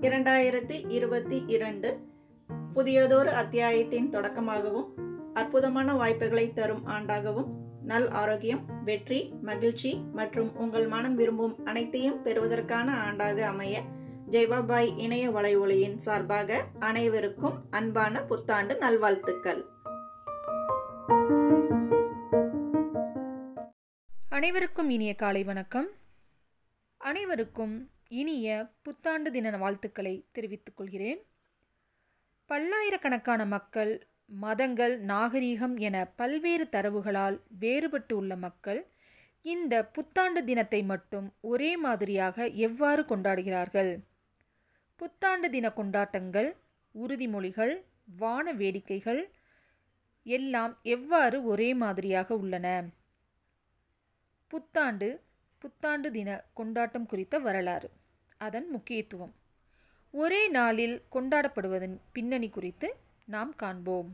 இரண்டாயிரத்தி இருபத்தி இரண்டு புதியதொரு அத்தியாயத்தின் தொடக்கமாகவும் அற்புதமான வாய்ப்புகளை தரும் ஆண்டாகவும் நல் ஆரோக்கியம் வெற்றி மகிழ்ச்சி மற்றும் உங்கள் மனம் விரும்பும் அனைத்தையும் பெறுவதற்கான ஆண்டாக அமைய ஜெய்வாபாய் இணைய வலையொலியின் சார்பாக அனைவருக்கும் அன்பான புத்தாண்டு நல்வாழ்த்துக்கள். அனைவருக்கும் இனிய காலை வணக்கம். அனைவருக்கும் இனிய புத்தாண்டு தின வாழ்த்துக்களை தெரிவித்துக் கொள்கிறேன். பல்லாயிரக்கணக்கான மக்கள் மதங்கள் நாகரீகம் என பல்வேறு தரவுகளால் வேறுபட்டு உள்ள மக்கள் இந்த புத்தாண்டு தினத்தை மட்டும் ஒரே மாதிரியாக எவ்வாறு கொண்டாடுகிறார்கள்? புத்தாண்டு தின கொண்டாட்டங்கள் உறுதிமொழிகள் வான வேடிக்கைகள் எல்லாம் எவ்வாறு ஒரே மாதிரியாக உள்ளன? புத்தாண்டு புத்தாண்டு தின கொண்டாட்டம் குறித்த வரலாறு. அதன் முக்கியத்துவம். ஒரே நாளில் கொண்டாடப்படுவதன் பின்னணி குறித்து நாம் காண்போம்.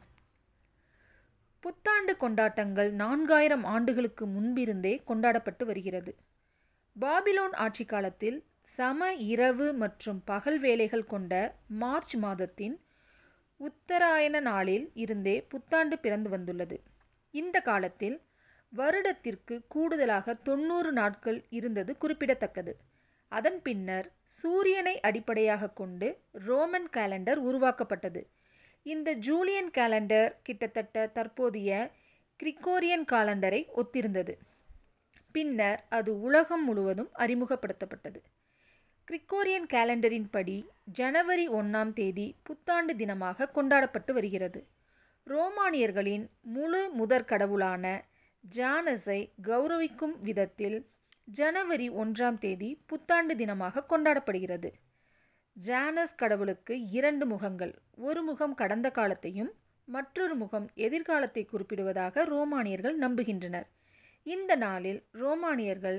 புத்தாண்டு கொண்டாட்டங்கள் நான்காயிரம் ஆண்டுகளுக்கு முன்பிருந்தே கொண்டாடப்பட்டு வருகிறது. பாபிலோன் ஆட்சி காலத்தில் சம இரவு மற்றும் பகல் வேலைகள் கொண்ட மார்ச் மாதத்தின் உத்தராயண நாளில் இருந்தே புத்தாண்டு பிறந்து வந்துள்ளது. இந்த காலத்தில் வருடத்திற்கு கூடுதலாக தொண்ணூறு நாட்கள் இருந்தது குறிப்பிடத்தக்கது. அதன் பின்னர் சூரியனை அடிப்படையாக கொண்டு ரோமன் கேலண்டர் உருவாக்கப்பட்டது. இந்த ஜூலியன் கேலண்டர் கிட்டத்தட்ட தற்போதைய கிரிக்கோரியன் காலண்டரை ஒத்திருந்தது. பின்னர் அது உலகம் முழுவதும் அறிமுகப்படுத்தப்பட்டது. கிரிக்கோரியன் கேலண்டரின் படி ஜனவரி ஒன்றாம் தேதி புத்தாண்டு தினமாக கொண்டாடப்பட்டு வருகிறது. ரோமானியர்களின் முழு முதற் கடவுளான ஜானஸை கௌரவிக்கும் விதத்தில் ஜனவரி ஒன்றாம் தேதி புத்தாண்டு தினமாக கொண்டாடப்படுகிறது. ஜானஸ் கடவுளுக்கு இரண்டு முகங்கள் ஒரு முகம் கடந்த காலத்தையும் மற்றொரு முகம் எதிர்காலத்தை குறிப்பிடுவதாக ரோமானியர்கள் நம்புகின்றனர். இந்த நாளில் ரோமானியர்கள்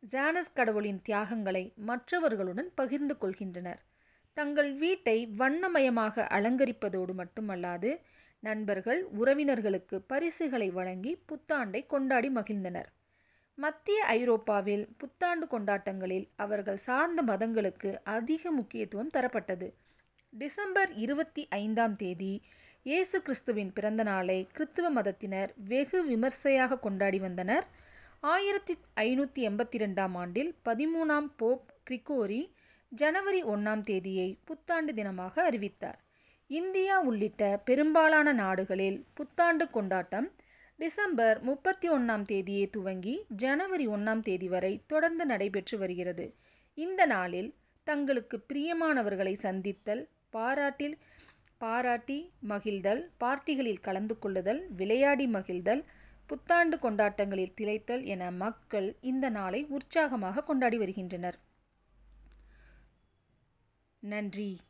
ஜானஸ் கடவுளின் தியாகங்களை மற்றவர்களுடன் பகிர்ந்து கொள்கின்றனர். தங்கள் வீட்டை வண்ணமயமாக அலங்கரிப்பதோடு மட்டுமல்லாது நண்பர்கள் உறவினர்களுக்கு பரிசுகளை வழங்கி புத்தாண்டை கொண்டாடி மகிழ்ந்தனர். மத்திய ஐரோப்பாவில் புத்தாண்டு கொண்டாட்டங்களில் அவர்கள் சார்ந்த மதங்களுக்கு அதிக முக்கியத்துவம் தரப்பட்டது. டிசம்பர் இருபத்தி ஐந்தாம் தேதி இயேசு கிறிஸ்துவின் பிறந்த நாளை கிறித்துவ மதத்தினர் வெகு விமர்சையாக கொண்டாடி வந்தனர். ஆயிரத்தி ஐநூற்றி எண்பத்தி ரெண்டாம் ஆண்டில் பதிமூணாம் போப் கிரிகோரி ஜனவரி ஒன்றாம் தேதியை புத்தாண்டு தினமாக அறிவித்தார். இந்தியா உள்ளிட்ட பெரும்பாலான நாடுகளில் புத்தாண்டு கொண்டாட்டம் டிசம்பர் முப்பத்தி ஒன்றாம் தேதியே துவங்கி ஜனவரி ஒன்றாம் தேதி வரை தொடர்ந்து நடைபெற்று வருகிறது. இந்த நாளில் தங்களுக்கு பிரியமானவர்களை சந்தித்தல் பாராட்டில் பாராட்டி மகிழ்தல் பார்ட்டிகளில் கலந்து கொள்ளுதல் விளையாடி மகிழ்தல் புத்தாண்டு கொண்டாட்டங்களில் திளைத்தல் என மக்கள் இந்த நாளை உற்சாகமாக கொண்டாடி வருகின்றனர். நன்றி.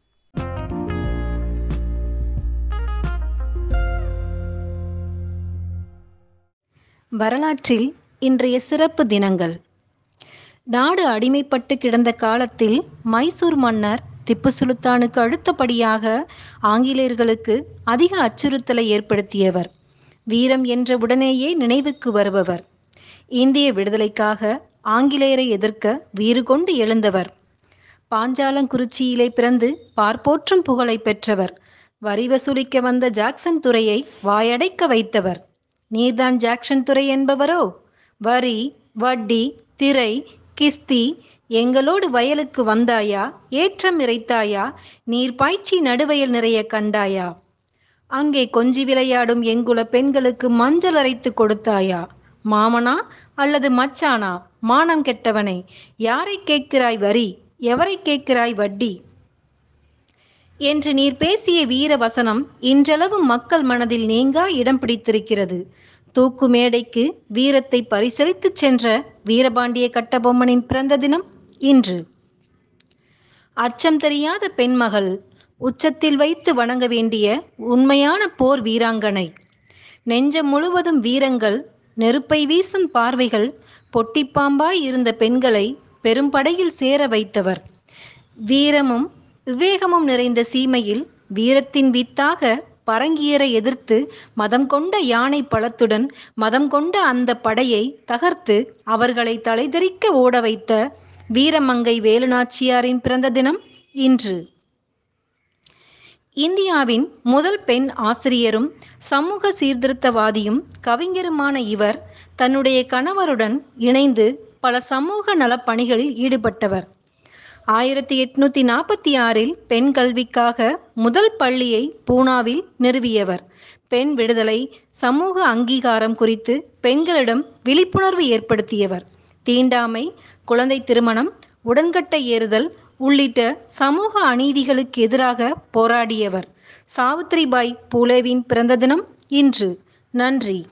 வரலாற்றில் இன்றைய சிறப்பு தினங்கள். நாடு அடிமைப்பட்டு கிடந்த காலத்தில் மைசூர் மன்னர் திப்பு சுல்தானுக்கு அடுத்தபடியாக ஆங்கிலேயர்களுக்கு அதிக அச்சுறுத்தலை ஏற்படுத்தியவர். வீரம் என்ற உடனேயே நினைவுக்கு வருபவர். இந்திய விடுதலைக்காக ஆங்கிலேயரை எதிர்க்க வீறு கொண்டு எழுந்தவர். பாஞ்சாலங்குறிச்சியிலே பிறந்து பார்ப்போற்றும் புகழை பெற்றவர். வரி வசூலிக்க வந்த ஜாக்சன் துறையை வாயடைக்க வைத்தவர். நீர்தான் ஜாக்சன் துறை என்பவரோ? வரி வட்டி திரை கிஸ்தி எங்களோடு வயலுக்கு வந்தாயா? ஏற்றம் இறைத்தாயா? நீர் பாய்ச்சி நடுவயல் நிறைய கண்டாயா? அங்கே கொஞ்சி விளையாடும் எங்குல பெண்களுக்கு மஞ்சள் அரைத்து கொடுத்தாயா? மாமனா அல்லது மச்சானா? மானம் கெட்டவனை யாரை கேட்கிறாய் வரி? எவரை கேட்கிறாய் வட்டி? என்று நீர் பேசிய வீர வசனம் இன்றளவு மக்கள் மனதில் நீங்கா இடம் பிடித்திருக்கிறது. தூக்கு மேடைக்கு வீரத்தை பரிசளித்துச் சென்ற வீரபாண்டிய கட்டபொம்மனின் பிறந்த தினம் இன்று. அச்சம் தெரியாத பெண்மகள் உச்சத்தில் வைத்து வணங்க வேண்டிய உண்மையான போர் வீராங்கனை. நெஞ்சம் முழுவதும் வீரங்கள் நெருப்பை வீசும் பார்வைகள் பொட்டிப்பாம்பாய் இருந்த பெண்களை பெரும்படையில் சேர வைத்தவர். வீரமும் விவேகமும் நிறைந்த சீமையில் வீரத்தின் வித்தாக பரங்கியரை எதிர்த்து மதம் கொண்ட யானை பலத்துடன் மதம் கொண்ட அந்த படையை தகர்த்து அவர்களை தலைதெறிக்க ஓட வைத்த வீரமங்கை வேலுநாச்சியாரின் பிறந்த தினம் இன்று. இந்தியாவின் முதல் பெண் ஆசிரியரும் சமூக சீர்திருத்தவாதியும் கவிஞருமான இவர் தன்னுடைய கணவருடன் இணைந்து பல சமூக நலப்பணிகளில் ஈடுபட்டவர். ஆயிரத்தி எட்நூத்தி நாற்பத்தி ஆறில் பெண் கல்விக்காக முதல் பள்ளியை பூனாவில் நிறுவியவர். பெண் விடுதலை சமூக அங்கீகாரம் குறித்து பெண்களிடம் விழிப்புணர்வு ஏற்படுத்தியவர். தீண்டாமை குழந்தை திருமணம் உடன்கட்டை ஏறுதல் உள்ளிட்ட சமூக அநீதிகளுக்கு எதிராக போராடியவர். சாவித்ரிபாய் பூலேவின் பிறந்த தினம் இன்று. நன்றி.